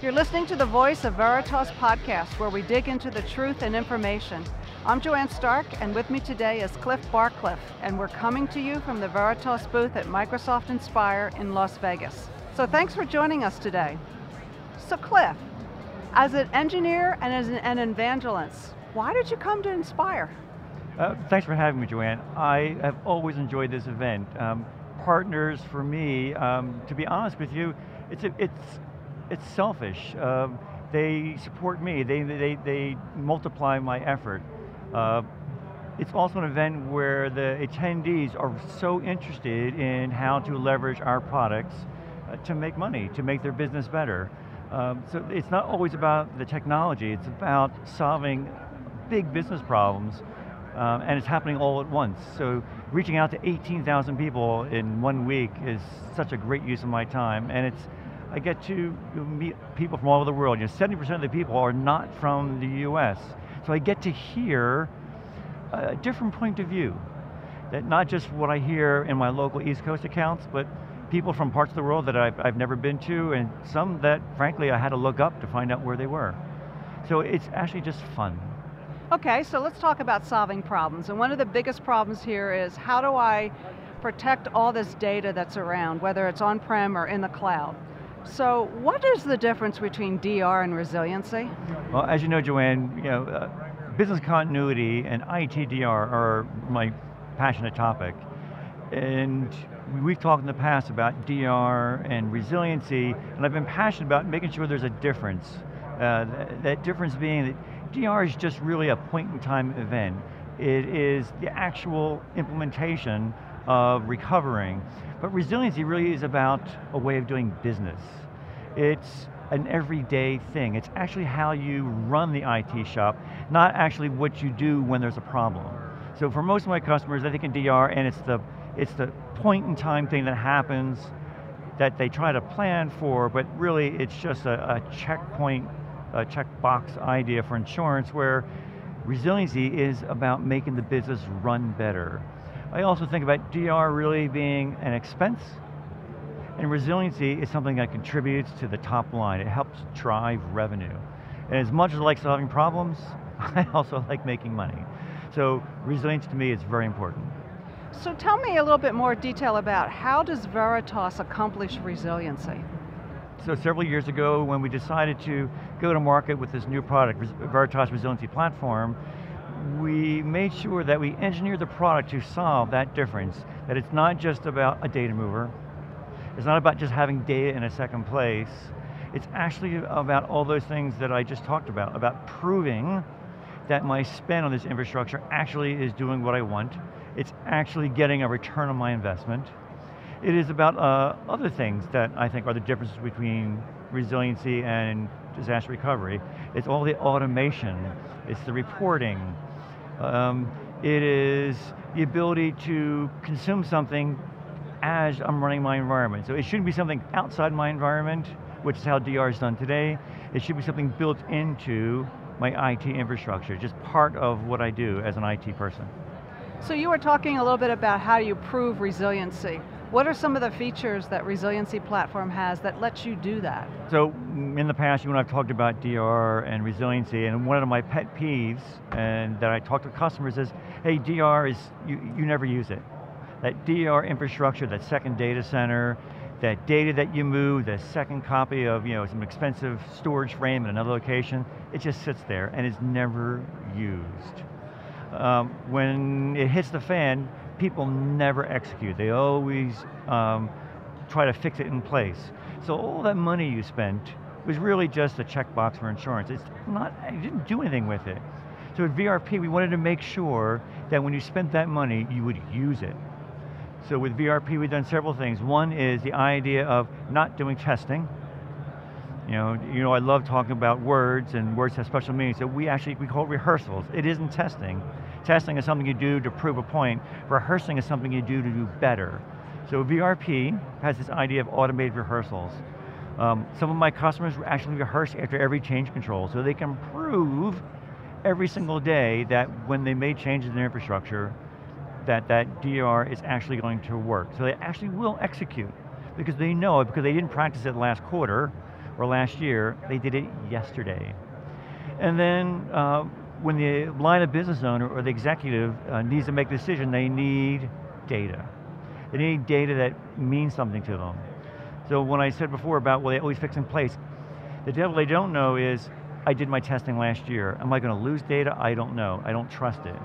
You're listening to the Voice of Veritas podcast, where we dig into the truth and information. I'm Joann Starke, and with me today is Cliff Barcliff, and we're coming to you from the Veritas booth at Microsoft Inspire in Las Vegas. So thanks for joining us today. So Cliff, as an engineer and as an, evangelist, why did you come to Inspire? Uh, thanks for having me, Joann. I have always enjoyed this event. Um, partners for me, um, to be honest with you, it's, a, it's it's selfish. Um, they support me, they, they, they multiply my effort. Uh, it's also an event where the attendees are so interested in how to leverage our products uh, to make money, to make their business better. Um, so it's not always about the technology, it's about solving big business problems, um, and it's happening all at once. So reaching out to 18,000 people in one week is such a great use of my time, and it's I get to meet people from all over the world. You know, 70% of the people are not from the US. So I get to hear a different point of view. That not just what I hear in my local East Coast accounts, but people from parts of the world that I've, I've never been to, and some that, frankly, I had to look up to find out where they were. So it's actually just fun. Okay, so let's talk about solving problems. And one of the biggest problems here is how do I protect all this data that's around, whether it's on-prem or in the cloud? So what is the difference between DR and resiliency? Well, as you know, Joann, you know, uh, business continuity and ITDR are my passionate topic. And we've talked in the past about DR and resiliency, and I've been passionate about making sure there's a difference. Uh, that, that difference being that DR is just really a point in time event. It is the actual implementation of recovering. But resiliency really is about a way of doing business. It's an everyday thing. It's actually how you run the IT shop, not actually what you do when there's a problem. So for most of my customers, I think in DR, and it's the, it's the point in time thing that happens that they try to plan for, but really it's just a, a checkpoint, a checkbox idea for insurance where resiliency is about making the business run better. I also think about DR really being an expense, and resiliency is something that contributes to the top line. It helps drive revenue. And as much as I like solving problems, I also like making money. So resilience to me is very important. So tell me a little bit more detail about how does Veritas accomplish resiliency? So several years ago when we decided to go to market with this new product, Veritas Resiliency Platform, we made sure that we engineered the product to solve that difference, that it's not just about a data mover, it's not about just having data in a second place, it's actually about all those things that I just talked about, about proving that my spend on this infrastructure actually is doing what I want, it's actually getting a return on my investment. It is about uh, other things that I think are the differences between resiliency and disaster recovery. It's all the automation, it's the reporting, um, it is the ability to consume something as I'm running my environment. So it shouldn't be something outside my environment, which is how DR is done today. It should be something built into my IT infrastructure, just part of what I do as an IT person. So you were talking a little bit about how you prove resiliency. What are some of the features that Resiliency Platform has that lets you do that? So in the past, you and I've talked about DR and resiliency, and one of my pet peeves, and that I talk to customers is, hey, DR is, you, you never use it. That DR infrastructure, that second data center, that data that you move, the second copy of you know, some expensive storage frame in another location, it just sits there and is never used. Um, when it hits the fan, people never execute. They always um, try to fix it in place. So all that money you spent was really just a checkbox for insurance. It's not, you didn't do anything with it. So at VRP, we wanted to make sure that when you spent that money, you would use it. So with VRP, we've done several things. One is the idea of not doing testing. You know, you know, I love talking about words and words have special meanings. So we actually, we call it rehearsals. It isn't testing. Testing is something you do to prove a point. Rehearsing is something you do to do better. So VRP has this idea of automated rehearsals. Um, some of my customers actually rehearse after every change control so they can prove every single day that when they made changes in their infrastructure, that that DR is actually going to work. So they actually will execute because they know it because they didn't practice it last quarter or last year, they did it yesterday. And then uh, when the line of business owner or the executive uh, needs to make a decision, they need data. They need data that means something to them. So when I said before about, well, they always fix in place, the devil they don't know is, I did my testing last year. Am I going to lose data? I don't know. I don't trust it.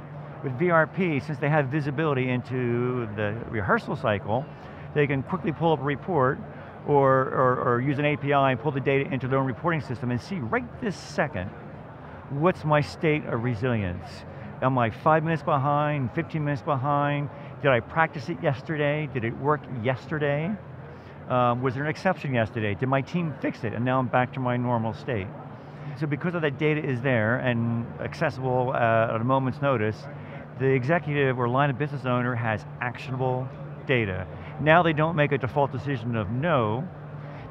With VRP, since they have visibility into the rehearsal cycle, they can quickly pull up a report or, or, or use an API and pull the data into their own reporting system and see right this second, what's my state of resilience? Am I five minutes behind, 15 minutes behind? Did I practice it yesterday? Did it work yesterday? Um, was there an exception yesterday? Did my team fix it and now I'm back to my normal state? So because of that data is there and accessible uh, at a moment's notice, the executive or line of business owner has actionable data. Now they don't make a default decision of no,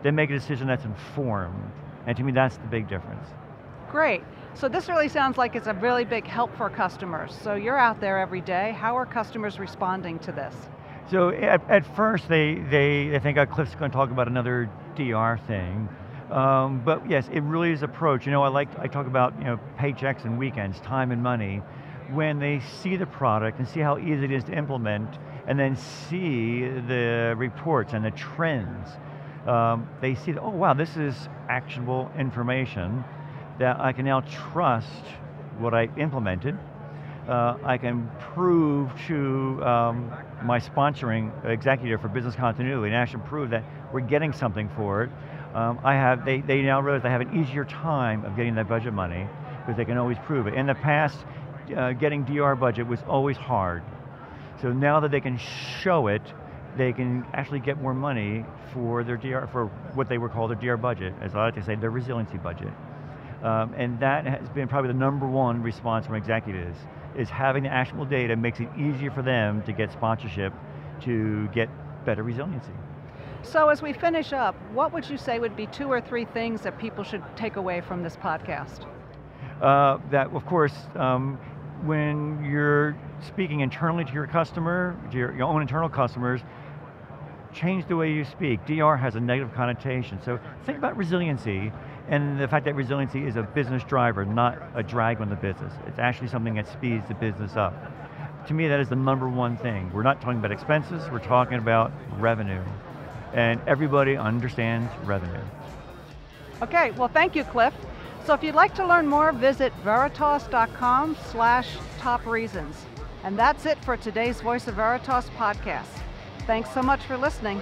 they make a decision that's informed. And to me, that's the big difference. Great. So this really sounds like it's a really big help for customers. So you're out there every day. How are customers responding to this? So at, at first they, they, they think oh, Cliff's going to talk about another DR thing. Um, but yes, it really is approach. You know, I like, I talk about you know, paychecks and weekends, time and money. When they see the product and see how easy it is to implement, and then see the reports and the trends, um, they see, that, oh wow, this is actionable information that I can now trust what I implemented. Uh, I can prove to um, my sponsoring executive for business continuity and actually prove that we're getting something for it. Um, I have, they, they now realize they have an easier time of getting that budget money because they can always prove it. In the past, uh, getting DR budget was always hard. So now that they can show it, they can actually get more money for their DR, for what they would call their DR budget, as I like to say, their resiliency budget. Um, and that has been probably the number one response from executives, is having the actionable data makes it easier for them to get sponsorship to get better resiliency. So as we finish up, what would you say would be two or three things that people should take away from this podcast? Uh, that, of course, um, when you're speaking internally to your customer, to your, your, own internal customers, change the way you speak. DR has a negative connotation, so think about resiliency and the fact that resiliency is a business driver, not a drag on the business. It's actually something that speeds the business up. To me, that is the number one thing. We're not talking about expenses, we're talking about revenue. And everybody understands revenue. Okay, well thank you, Cliff. So if you'd like to learn more, visit veritas.com slash top reasons. And that's it for today's Voice of Veritas podcast. Thanks so much for listening.